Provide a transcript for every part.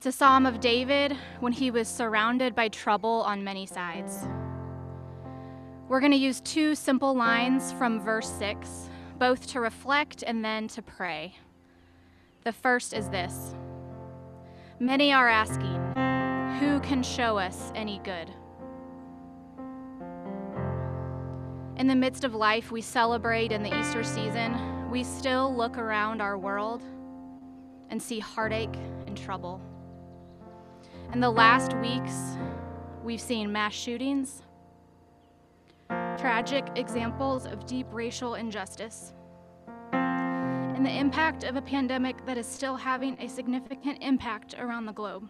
It's a psalm of David when he was surrounded by trouble on many sides. We're going to use two simple lines from verse 6, both to reflect and then to pray. The first is this Many are asking, Who can show us any good? In the midst of life we celebrate in the Easter season, we still look around our world and see heartache and trouble. In the last weeks, we've seen mass shootings, tragic examples of deep racial injustice, and the impact of a pandemic that is still having a significant impact around the globe.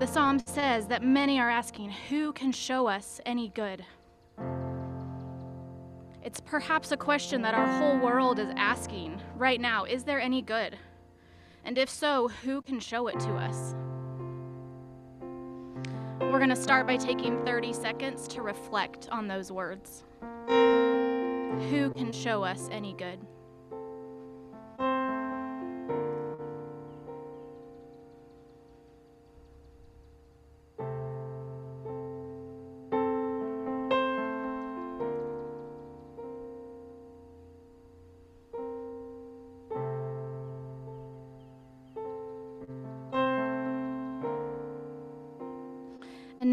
The psalm says that many are asking, Who can show us any good? It's perhaps a question that our whole world is asking right now Is there any good? And if so, who can show it to us? We're going to start by taking 30 seconds to reflect on those words. Who can show us any good?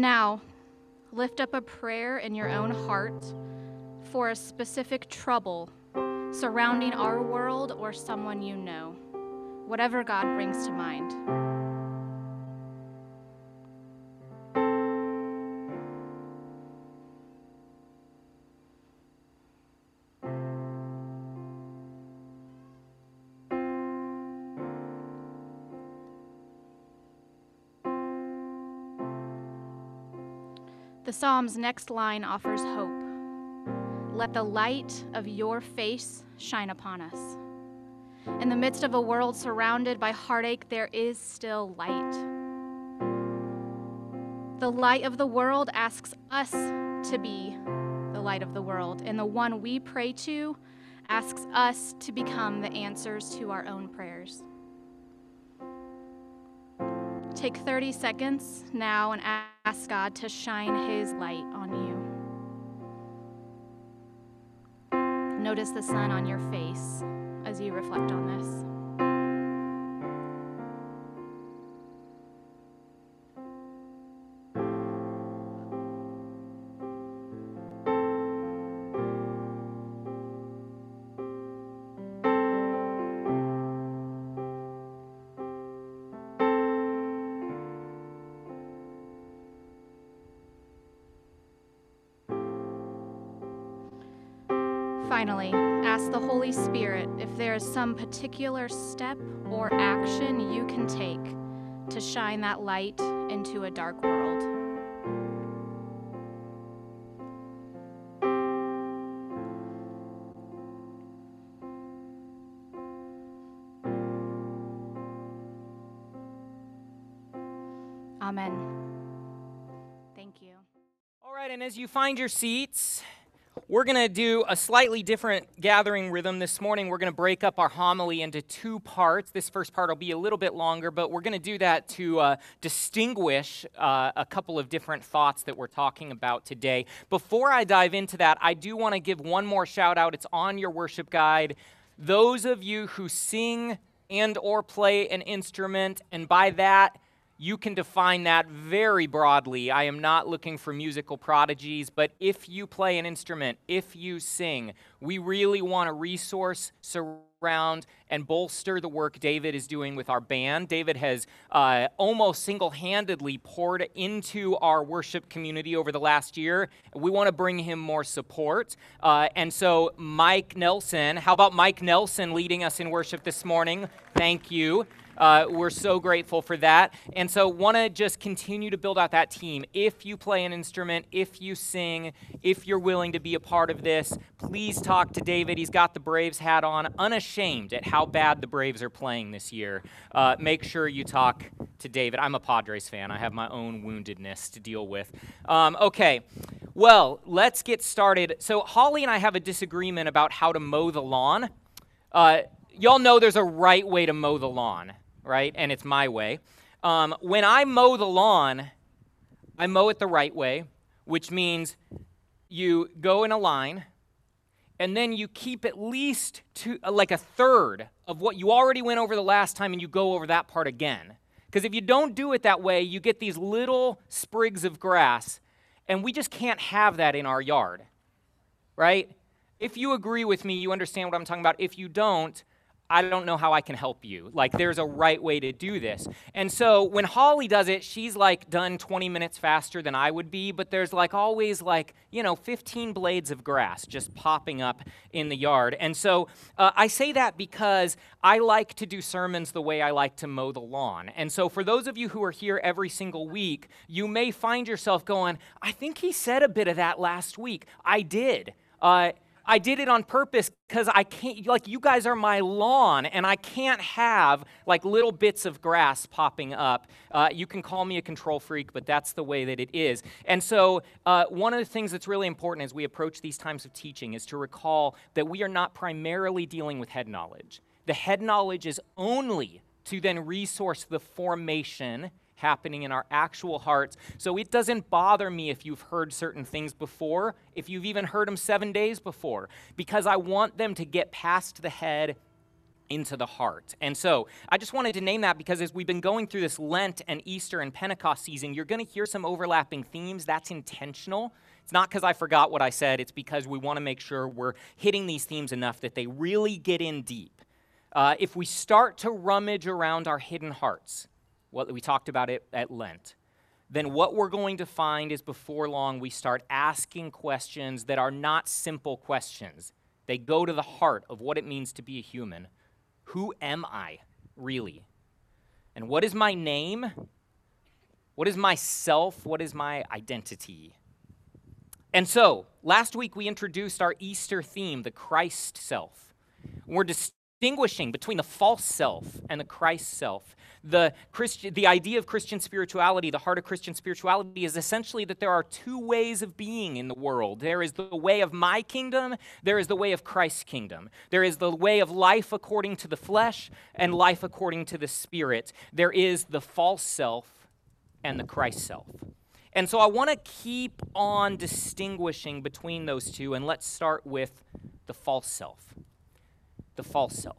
Now, lift up a prayer in your own heart for a specific trouble surrounding our world or someone you know, whatever God brings to mind. The Psalm's next line offers hope. Let the light of your face shine upon us. In the midst of a world surrounded by heartache, there is still light. The light of the world asks us to be the light of the world, and the one we pray to asks us to become the answers to our own prayers. Take 30 seconds now and ask God to shine His light on you. Notice the sun on your face as you reflect on this. Holy Spirit if there is some particular step or action you can take to shine that light into a dark world. Amen. Thank you. All right, and as you find your seats, we're going to do a slightly different gathering rhythm this morning. We're going to break up our homily into two parts. This first part will be a little bit longer, but we're going to do that to uh, distinguish uh, a couple of different thoughts that we're talking about today. Before I dive into that, I do want to give one more shout out. It's on your worship guide. Those of you who sing and or play an instrument, and by that, you can define that very broadly. I am not looking for musical prodigies, but if you play an instrument, if you sing, We really want to resource, surround, and bolster the work David is doing with our band. David has uh, almost single handedly poured into our worship community over the last year. We want to bring him more support. Uh, and so, Mike Nelson, how about Mike Nelson leading us in worship this morning? Thank you. Uh, we're so grateful for that. And so, want to just continue to build out that team. If you play an instrument, if you sing, if you're willing to be a part of this, please talk to David. He's got the Braves hat on, unashamed at how bad the Braves are playing this year. Uh, make sure you talk to David. I'm a Padres fan, I have my own woundedness to deal with. Um, okay. Well, let's get started. So, Holly and I have a disagreement about how to mow the lawn. Uh, y'all know there's a right way to mow the lawn right? And it's my way. Um, when I mow the lawn, I mow it the right way, which means you go in a line and then you keep at least to, uh, like a third of what you already went over the last time and you go over that part again. Because if you don't do it that way, you get these little sprigs of grass, and we just can't have that in our yard, right? If you agree with me, you understand what I'm talking about. If you don't, I don't know how I can help you. Like, there's a right way to do this. And so when Holly does it, she's like done 20 minutes faster than I would be, but there's like always like, you know, 15 blades of grass just popping up in the yard. And so uh, I say that because I like to do sermons the way I like to mow the lawn. And so for those of you who are here every single week, you may find yourself going, I think he said a bit of that last week. I did. Uh, I did it on purpose because I can't, like, you guys are my lawn, and I can't have like little bits of grass popping up. Uh, you can call me a control freak, but that's the way that it is. And so, uh, one of the things that's really important as we approach these times of teaching is to recall that we are not primarily dealing with head knowledge. The head knowledge is only to then resource the formation happening in our actual hearts. So it doesn't bother me if you've heard certain things before, if you've even heard them seven days before, because I want them to get past the head into the heart. And so I just wanted to name that because as we've been going through this Lent and Easter and Pentecost season, you're going to hear some overlapping themes. That's intentional. It's not because I forgot what I said, it's because we want to make sure we're hitting these themes enough that they really get in deep. Uh, if we start to rummage around our hidden hearts, what we talked about it at Lent, then what we're going to find is before long we start asking questions that are not simple questions. They go to the heart of what it means to be a human. Who am I, really? And what is my name? What is my self? What is my identity? And so, last week we introduced our Easter theme, the Christ self. We're distinguishing between the false self and the Christ self. The, Christian, the idea of Christian spirituality, the heart of Christian spirituality, is essentially that there are two ways of being in the world. There is the way of my kingdom, there is the way of Christ's kingdom. There is the way of life according to the flesh and life according to the spirit. There is the false self and the Christ self. And so I want to keep on distinguishing between those two, and let's start with the false self. The false self.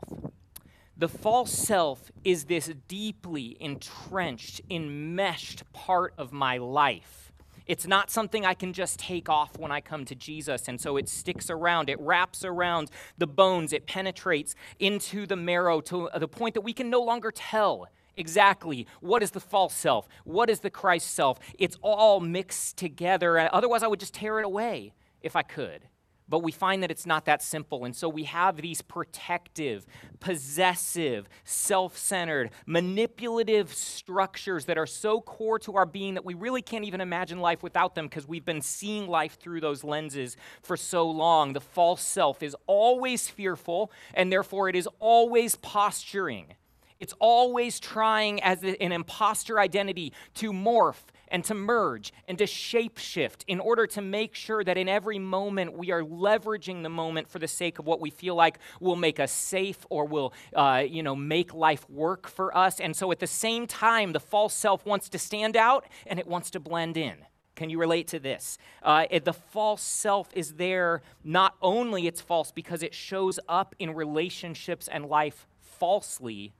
The false self is this deeply entrenched, enmeshed part of my life. It's not something I can just take off when I come to Jesus. And so it sticks around, it wraps around the bones, it penetrates into the marrow to the point that we can no longer tell exactly what is the false self, what is the Christ self. It's all mixed together. Otherwise, I would just tear it away if I could. But we find that it's not that simple. And so we have these protective, possessive, self centered, manipulative structures that are so core to our being that we really can't even imagine life without them because we've been seeing life through those lenses for so long. The false self is always fearful, and therefore it is always posturing. It's always trying as an imposter identity to morph and to merge and to shapeshift in order to make sure that in every moment we are leveraging the moment for the sake of what we feel like will make us safe or will, uh, you know, make life work for us. And so at the same time, the false self wants to stand out and it wants to blend in. Can you relate to this? Uh, the false self is there, not only it's false because it shows up in relationships and life falsely,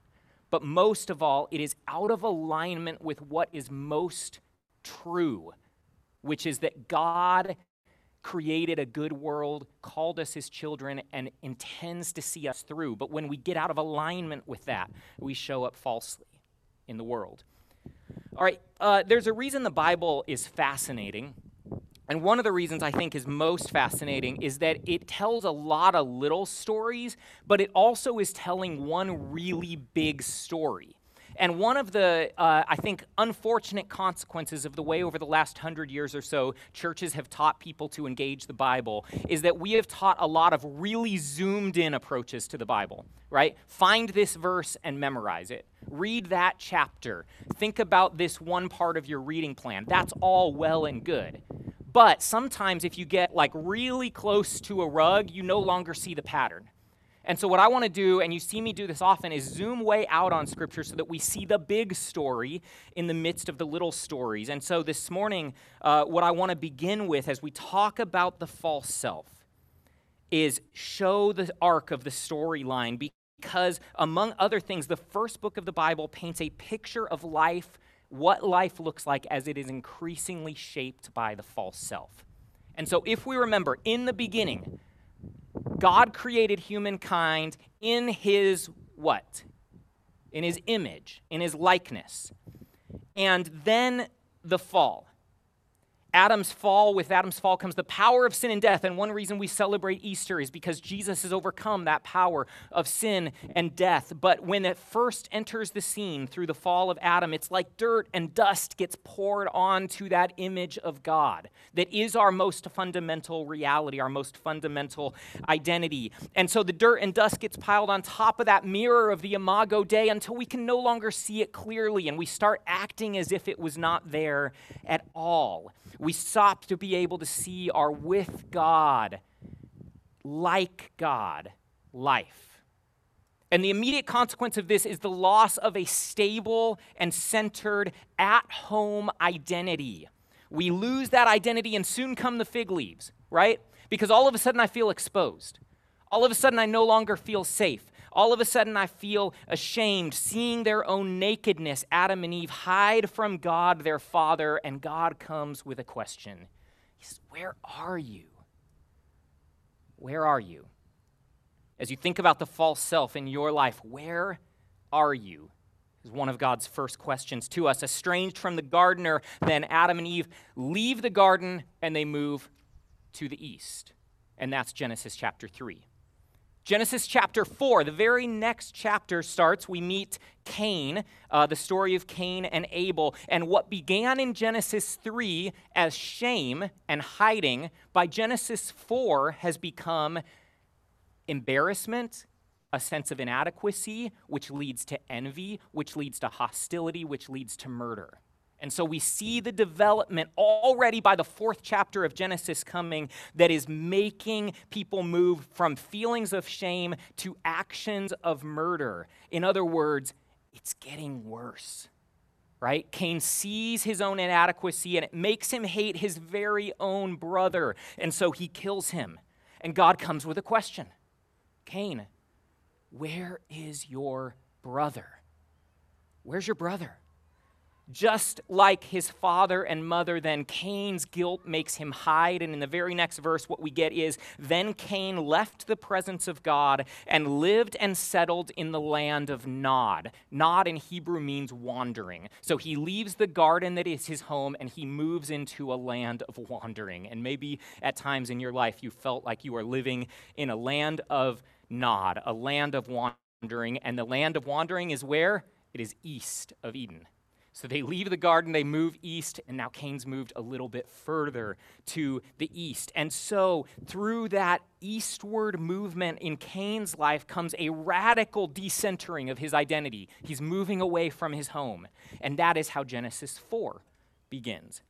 but most of all, it is out of alignment with what is most true, which is that God created a good world, called us his children, and intends to see us through. But when we get out of alignment with that, we show up falsely in the world. All right, uh, there's a reason the Bible is fascinating. And one of the reasons I think is most fascinating is that it tells a lot of little stories, but it also is telling one really big story. And one of the, uh, I think, unfortunate consequences of the way over the last hundred years or so churches have taught people to engage the Bible is that we have taught a lot of really zoomed in approaches to the Bible, right? Find this verse and memorize it. Read that chapter. Think about this one part of your reading plan. That's all well and good. But sometimes if you get like really close to a rug, you no longer see the pattern. And so, what I want to do, and you see me do this often, is zoom way out on Scripture so that we see the big story in the midst of the little stories. And so, this morning, uh, what I want to begin with as we talk about the false self is show the arc of the storyline because, among other things, the first book of the Bible paints a picture of life, what life looks like as it is increasingly shaped by the false self. And so, if we remember, in the beginning, God created humankind in his what? In his image, in his likeness. And then the fall. Adam's fall, with Adam's fall comes the power of sin and death. And one reason we celebrate Easter is because Jesus has overcome that power of sin and death. But when it first enters the scene through the fall of Adam, it's like dirt and dust gets poured onto that image of God that is our most fundamental reality, our most fundamental identity. And so the dirt and dust gets piled on top of that mirror of the Imago Dei until we can no longer see it clearly and we start acting as if it was not there at all we stop to be able to see our with God, like God life. And the immediate consequence of this is the loss of a stable and centered, at home identity. We lose that identity, and soon come the fig leaves, right? Because all of a sudden I feel exposed. All of a sudden I no longer feel safe all of a sudden I feel ashamed seeing their own nakedness. Adam and Eve hide from God, their Father, and God comes with a question He says, Where are you? Where are you? As you think about the false self in your life, where are you? Is one of God's first questions to us. Estranged from the gardener, then Adam and Eve leave the garden and they move to the east. And that's Genesis chapter 3. Genesis chapter 4, the very next chapter starts. We meet Cain, uh, the story of Cain and Abel. And what began in Genesis 3 as shame and hiding, by Genesis 4 has become embarrassment, a sense of inadequacy, which leads to envy, which leads to hostility, which leads to murder. And so we see the development already by the fourth chapter of Genesis coming that is making people move from feelings of shame to actions of murder. In other words, it's getting worse. Right? Cain sees his own inadequacy and it makes him hate his very own brother. And so he kills him. And God comes with a question Cain, where is your brother? Where's your brother? Just like his father and mother, then Cain's guilt makes him hide. And in the very next verse, what we get is Then Cain left the presence of God and lived and settled in the land of Nod. Nod in Hebrew means wandering. So he leaves the garden that is his home and he moves into a land of wandering. And maybe at times in your life you felt like you are living in a land of Nod, a land of wandering. And the land of wandering is where? It is east of Eden. So they leave the garden, they move east, and now Cain's moved a little bit further to the east. And so, through that eastward movement in Cain's life comes a radical decentering of his identity. He's moving away from his home. And that is how Genesis 4 begins.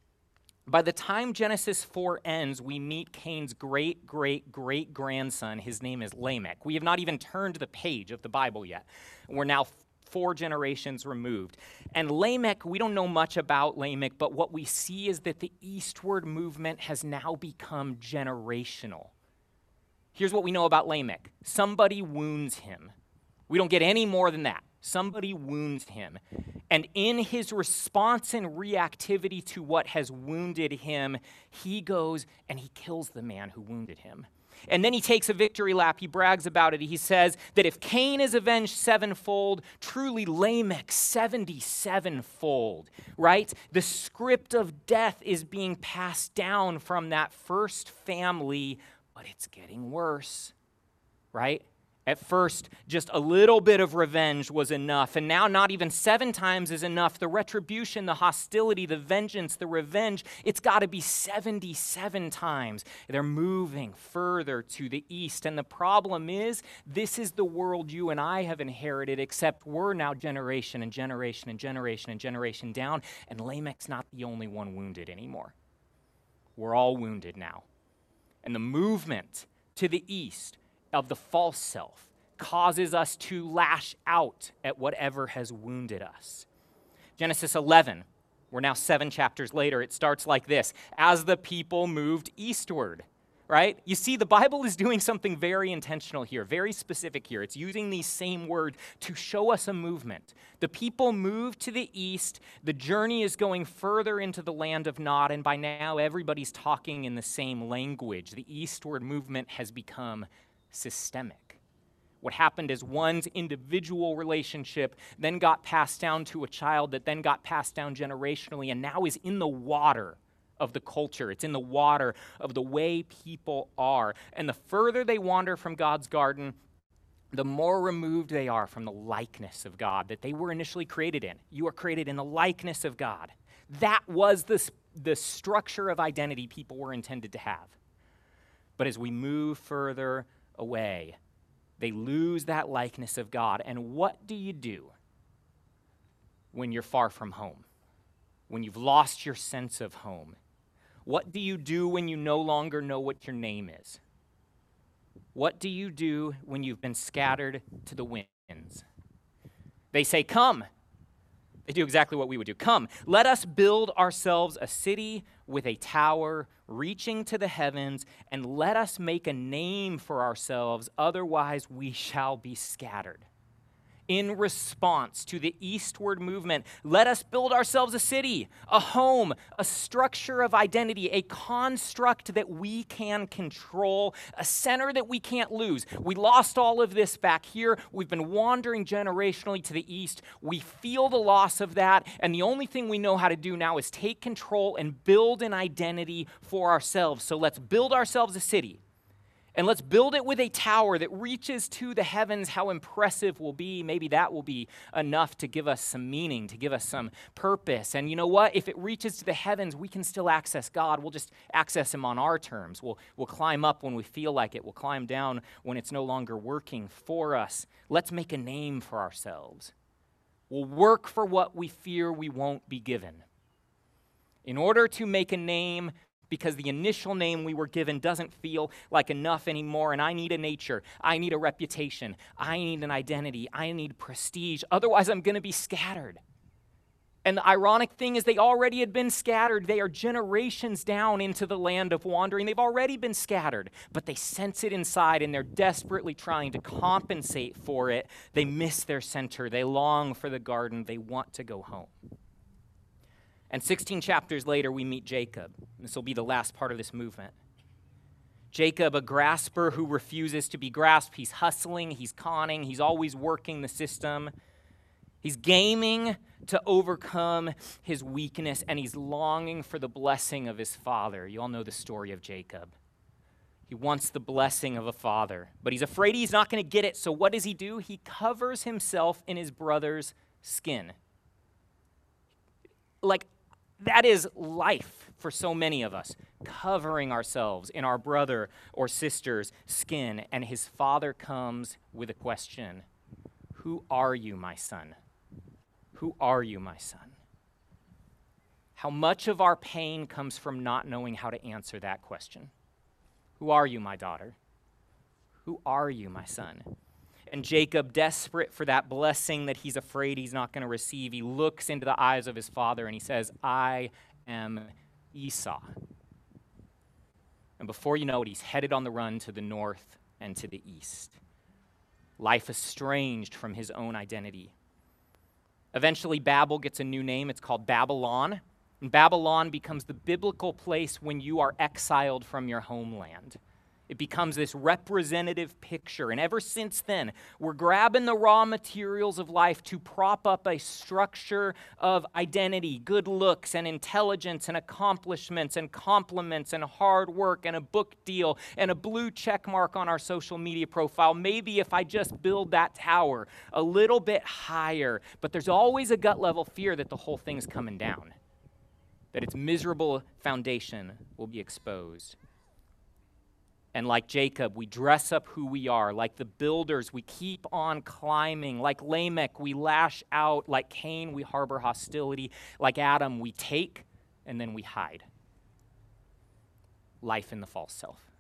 By the time Genesis 4 ends, we meet Cain's great, great, great grandson. His name is Lamech. We have not even turned the page of the Bible yet. We're now four generations removed. And Lamech, we don't know much about Lamech, but what we see is that the eastward movement has now become generational. Here's what we know about Lamech somebody wounds him, We don't get any more than that. Somebody wounds him. And in his response and reactivity to what has wounded him, he goes and he kills the man who wounded him. And then he takes a victory lap. He brags about it. He says that if Cain is avenged sevenfold, truly Lamech 77 fold, right? The script of death is being passed down from that first family, but it's getting worse, right? At first, just a little bit of revenge was enough, and now not even seven times is enough. The retribution, the hostility, the vengeance, the revenge, it's got to be 77 times. They're moving further to the east, and the problem is this is the world you and I have inherited, except we're now generation and generation and generation and generation down, and Lamech's not the only one wounded anymore. We're all wounded now. And the movement to the east, of the false self causes us to lash out at whatever has wounded us. Genesis 11, we're now seven chapters later, it starts like this As the people moved eastward, right? You see, the Bible is doing something very intentional here, very specific here. It's using these same words to show us a movement. The people move to the east, the journey is going further into the land of Nod, and by now everybody's talking in the same language. The eastward movement has become systemic. What happened is one's individual relationship then got passed down to a child that then got passed down generationally and now is in the water of the culture. It's in the water of the way people are. And the further they wander from God's garden, the more removed they are from the likeness of God that they were initially created in. You are created in the likeness of God. That was the, the structure of identity people were intended to have. But as we move further away. They lose that likeness of God. And what do you do when you're far from home? When you've lost your sense of home? What do you do when you no longer know what your name is? What do you do when you've been scattered to the winds? They say, Come. They do exactly what we would do. Come, let us build ourselves a city with a tower reaching to the heavens, and let us make a name for ourselves, otherwise we shall be scattered in response to the eastward movement. Let us build ourselves a city, a home, a structure of identity, a construct that we can control, a center that we can't lose. We lost all of this back here. We've been wandering generationally to the east. We feel the loss of that, and the only thing we know how to do now is take control and build an identity for ourselves. So let's build ourselves a city and let's build it with a tower that reaches to the heavens. How impressive will be. Maybe that will be enough to give us some meaning, to give us some purpose. And you know what? If it reaches to the heavens, we can still access God. We'll just access Him on our terms. We'll, we'll climb up when we feel like it, we'll climb down when it's no longer working for us. Let's make a name for ourselves. We'll work for what we fear we won't be given. In order to make a name, because the initial name we were given doesn't feel like enough anymore. And I need a nature. I need a reputation. I need an identity. I need prestige. Otherwise, I'm going to be scattered. And the ironic thing is, they already had been scattered. They are generations down into the land of wandering. They've already been scattered, but they sense it inside and they're desperately trying to compensate for it. They miss their center. They long for the garden. They want to go home. And 16 chapters later, we meet Jacob. This will be the last part of this movement. Jacob, a grasper who refuses to be grasped. He's hustling, he's conning, he's always working the system. He's gaming to overcome his weakness, and he's longing for the blessing of his father. You all know the story of Jacob. He wants the blessing of a father, but he's afraid he's not going to get it. So, what does he do? He covers himself in his brother's skin. Like, that is life for so many of us, covering ourselves in our brother or sister's skin. And his father comes with a question Who are you, my son? Who are you, my son? How much of our pain comes from not knowing how to answer that question? Who are you, my daughter? Who are you, my son? And Jacob, desperate for that blessing that he's afraid he's not going to receive, he looks into the eyes of his father and he says, I am Esau. And before you know it, he's headed on the run to the north and to the east. life estranged from his own identity. Eventually, Babel gets a new name. It's called Babylon. And Babylon becomes the biblical place when you are exiled from your homeland. It becomes this representative picture. And ever since then, we're grabbing the raw materials of life to prop up a structure of identity, good looks, and intelligence, and accomplishments, and compliments, and hard work, and a book deal, and a blue check mark on our social media profile. Maybe if I just build that tower a little bit higher. But there's always a gut level fear that the whole thing's coming down, that its miserable foundation will be exposed. And like Jacob, we dress up who we are. Like the builders, we keep on climbing. Like Lamech, we lash out. Like Cain, we harbor hostility. Like Adam, we take and then we hide. Life in the false self.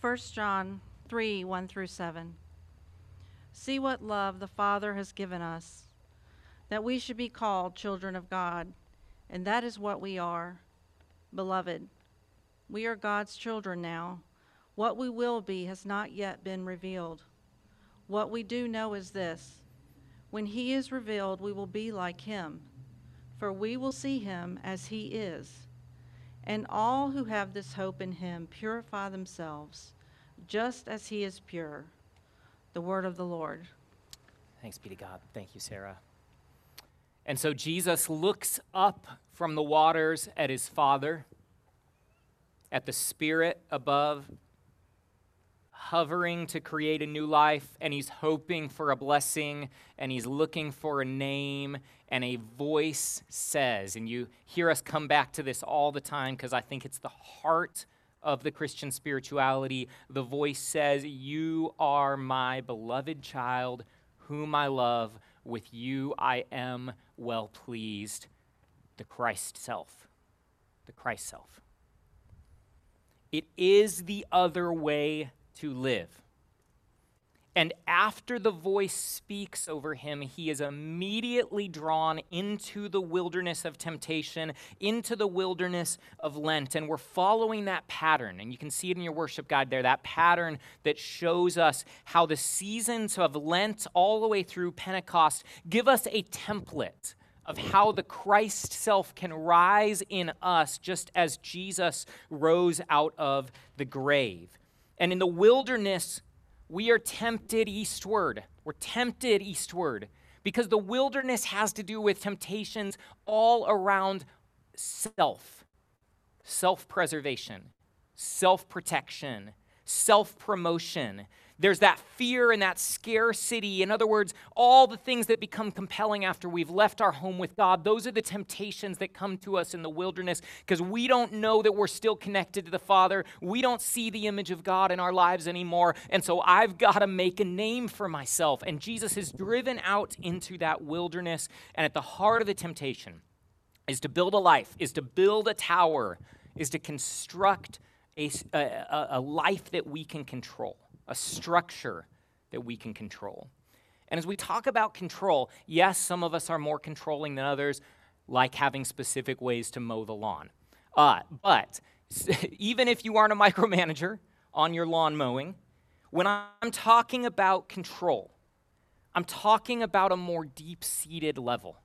1 John 3 1 through 7. See what love the Father has given us, that we should be called children of God, and that is what we are. Beloved, we are God's children now. What we will be has not yet been revealed. What we do know is this when He is revealed, we will be like Him, for we will see Him as He is. And all who have this hope in Him purify themselves, just as He is pure. The word of the Lord. Thanks be to God. Thank you, Sarah. And so Jesus looks up from the waters at his Father at the Spirit above, hovering to create a new life, and he's hoping for a blessing, and he's looking for a name, and a voice says, and you hear us come back to this all the time because I think it's the heart of the Christian spirituality. The voice says, You are my beloved child, whom I love. With you I am well pleased. The Christ self. The Christ self. It is the other way to live. And after the voice speaks over him, he is immediately drawn into the wilderness of temptation, into the wilderness of Lent. And we're following that pattern. And you can see it in your worship guide there that pattern that shows us how the seasons of Lent all the way through Pentecost give us a template of how the Christ self can rise in us just as Jesus rose out of the grave. And in the wilderness, we are tempted eastward. We're tempted eastward because the wilderness has to do with temptations all around self, self preservation, self protection, self promotion. There's that fear and that scarcity. In other words, all the things that become compelling after we've left our home with God, those are the temptations that come to us in the wilderness because we don't know that we're still connected to the Father. We don't see the image of God in our lives anymore. And so I've got to make a name for myself. And Jesus is driven out into that wilderness. And at the heart of the temptation is to build a life, is to build a tower, is to construct a, a, a life that we can control a structure that we can control. And as we talk about control, yes, some of us are more controlling than others, like having specific ways to mow the lawn. Uh, but even if you aren't a micromanager on your lawn mowing, when I'm talking about control, I'm talking about a more deep seated level.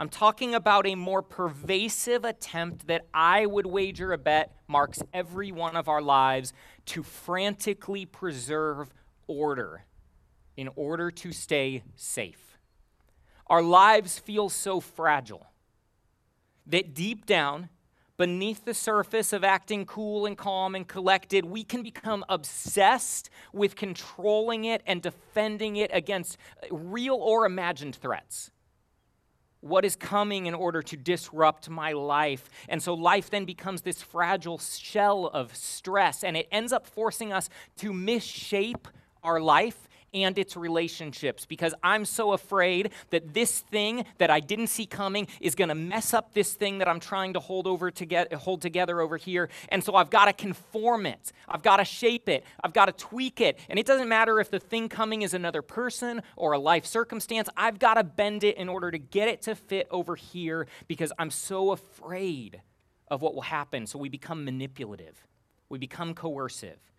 I'm talking about a more pervasive attempt that I would wager a bet marks every one of our lives to frantically preserve order in order to stay safe. Our lives feel so fragile that deep down, beneath the surface of acting cool and calm and collected, we can become obsessed with controlling it and defending it against real or imagined threats what is coming in order to disrupt my life. And so life then becomes this fragile shell of stress, and it ends up forcing us to misshape our life and its relationships because I'm so afraid that this thing that I didn't see coming is going to mess up this thing that I'm trying to hold over to get, hold together over here. And so I've got to conform it. I've got to shape it. I've got to tweak it. And it doesn't matter if the thing coming is another person or a life circumstance. I've got to bend it in order to get it to fit over here because I'm so afraid of what will happen. So we become manipulative. We become coercive.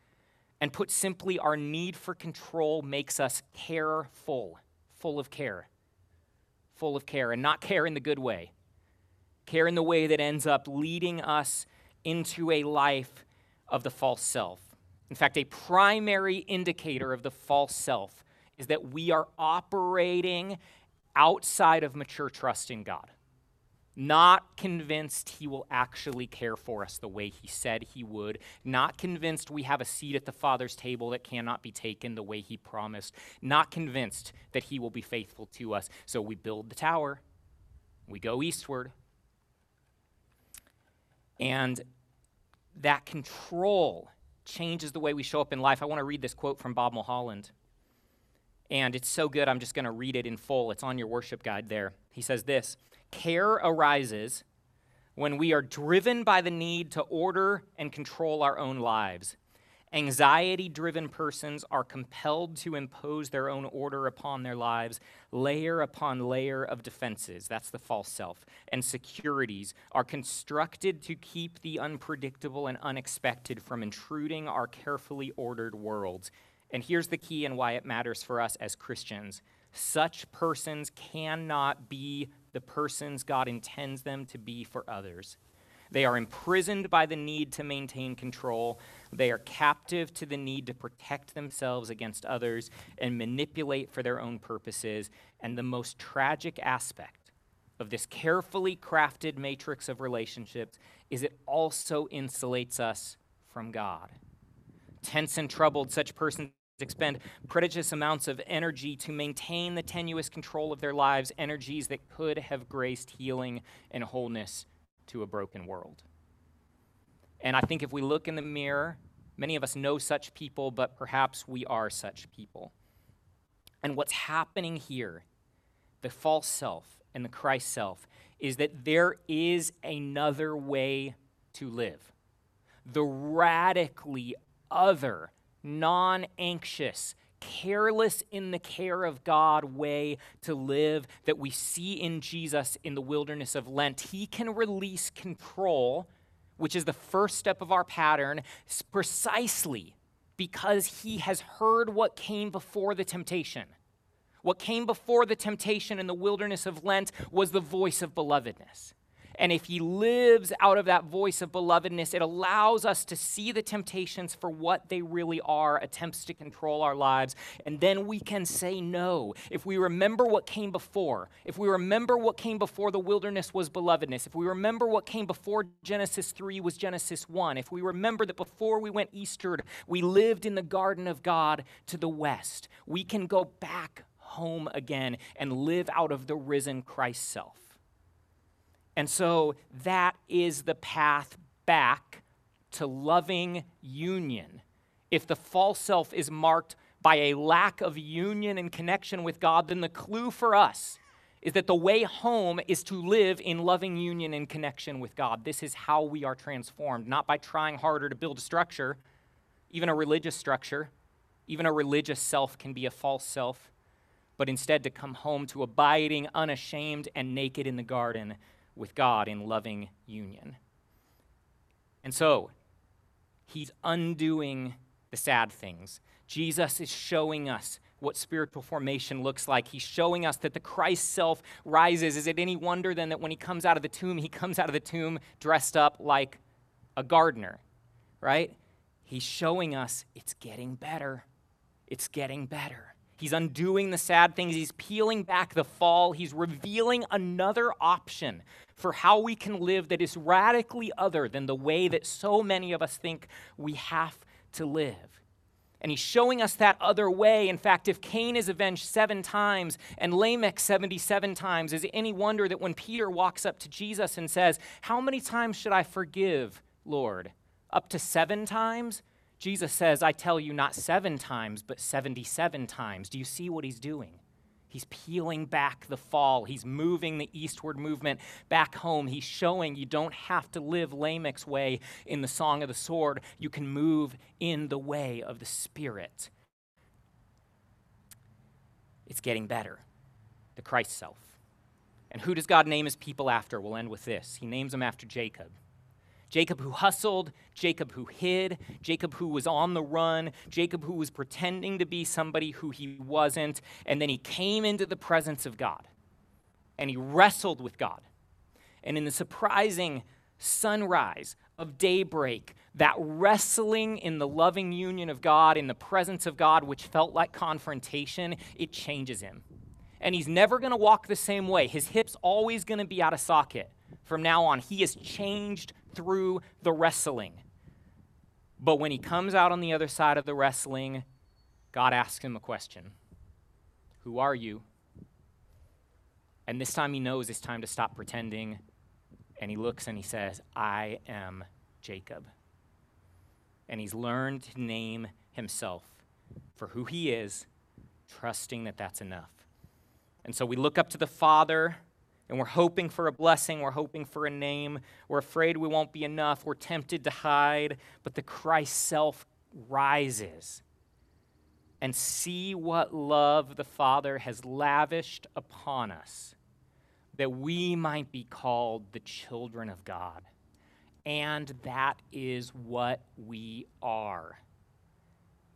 And put simply, our need for control makes us careful, full of care, full of care, and not care in the good way. Care in the way that ends up leading us into a life of the false self. In fact, a primary indicator of the false self is that we are operating outside of mature trust in God not convinced he will actually care for us the way he said he would, not convinced we have a seat at the Father's table that cannot be taken the way he promised, not convinced that he will be faithful to us. So we build the tower, we go eastward, and that control changes the way we show up in life. I want to read this quote from Bob Mulholland. And it's so good, I'm just going to read it in full. It's on your worship guide there. He says this Care arises when we are driven by the need to order and control our own lives. Anxiety driven persons are compelled to impose their own order upon their lives, layer upon layer of defenses. That's the false self. And securities are constructed to keep the unpredictable and unexpected from intruding our carefully ordered worlds. And here's the key and why it matters for us as Christians such persons cannot be the persons God intends them to be for others. They are imprisoned by the need to maintain control. They are captive to the need to protect themselves against others and manipulate for their own purposes. And the most tragic aspect of this carefully crafted matrix of relationships is it also insulates us from God. Tense and troubled, such persons expend prodigious amounts of energy to maintain the tenuous control of their lives, energies that could have graced healing and wholeness to a broken world. And I think if we look in the mirror, many of us know such people, but perhaps we are such people. And what's happening here, the false self and the Christ self, is that there is another way to live. The radically other non anxious, careless in the care of God way to live that we see in Jesus in the wilderness of Lent. He can release control, which is the first step of our pattern, precisely because he has heard what came before the temptation. What came before the temptation in the wilderness of Lent was the voice of belovedness. And if he lives out of that voice of belovedness, it allows us to see the temptations for what they really are attempts to control our lives. And then we can say no. If we remember what came before, if we remember what came before the wilderness was belovedness, if we remember what came before Genesis 3 was Genesis 1, if we remember that before we went eastward, we lived in the garden of God to the west, we can go back home again and live out of the risen Christ self. And so that is the path back to loving union. If the false self is marked by a lack of union and connection with God, then the clue for us is that the way home is to live in loving union and connection with God. This is how we are transformed, not by trying harder to build a structure, even a religious structure. Even a religious self can be a false self, but instead to come home to abiding unashamed and naked in the garden with God in loving union. And so, he's undoing the sad things. Jesus is showing us what spiritual formation looks like. He's showing us that the Christ self rises. Is it any wonder then that when he comes out of the tomb, he comes out of the tomb dressed up like a gardener, right? He's showing us it's getting better. It's getting better. He's undoing the sad things. He's peeling back the fall. He's revealing another option for how we can live that is radically other than the way that so many of us think we have to live. And he's showing us that other way. In fact, if Cain is avenged seven times and Lamech 77 times, is it any wonder that when Peter walks up to Jesus and says, How many times should I forgive, Lord? Up to seven times? Jesus says, I tell you, not seven times, but 77 times. Do you see what he's doing? He's peeling back the fall. He's moving the eastward movement back home. He's showing you don't have to live Lamech's way in the Song of the Sword. You can move in the way of the Spirit. It's getting better. The Christ self. And who does God name his people after? We'll end with this. He names them after Jacob. Jacob who hustled, Jacob who hid, Jacob who was on the run, Jacob who was pretending to be somebody who he wasn't, and then he came into the presence of God and he wrestled with God. And in the surprising sunrise of daybreak, that wrestling in the loving union of God, in the presence of God, which felt like confrontation, it changes him. And he's never going to walk the same way. His hip's always going to be out of socket from now on. He is changed through the wrestling. But when he comes out on the other side of the wrestling, God asks him a question Who are you? And this time he knows it's time to stop pretending. And he looks and he says, I am Jacob. And he's learned to name himself for who he is, trusting that that's enough. And so we look up to the Father and we're hoping for a blessing, we're hoping for a name, we're afraid we won't be enough, we're tempted to hide, but the Christ self rises. And see what love the Father has lavished upon us, that we might be called the children of God. And that is what we are.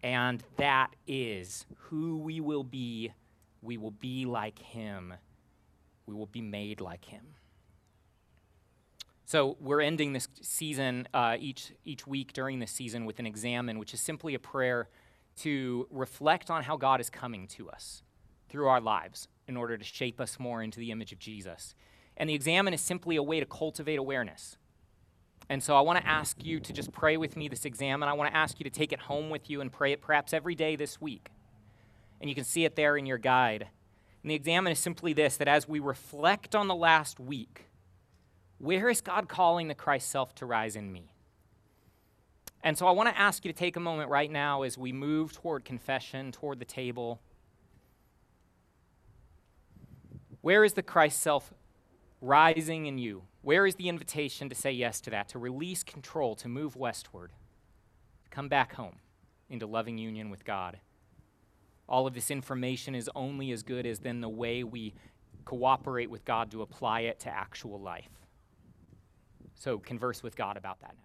And that is who we will be. We will be like Him we will be made like him. So we're ending this season uh, each, each week during this season with an examen, which is simply a prayer to reflect on how God is coming to us through our lives in order to shape us more into the image of Jesus. And the examen is simply a way to cultivate awareness. And so I want to ask you to just pray with me this examen. I want to ask you to take it home with you and pray it perhaps every day this week. And you can see it there in your guide. And the examen is simply this that as we reflect on the last week, where is God calling the Christ self to rise in me? And so I want to ask you to take a moment right now as we move toward confession, toward the table. Where is the Christ self rising in you? Where is the invitation to say yes to that, to release control, to move westward, to come back home into loving union with God? All of this information is only as good as then the way we cooperate with God to apply it to actual life. So converse with God about that.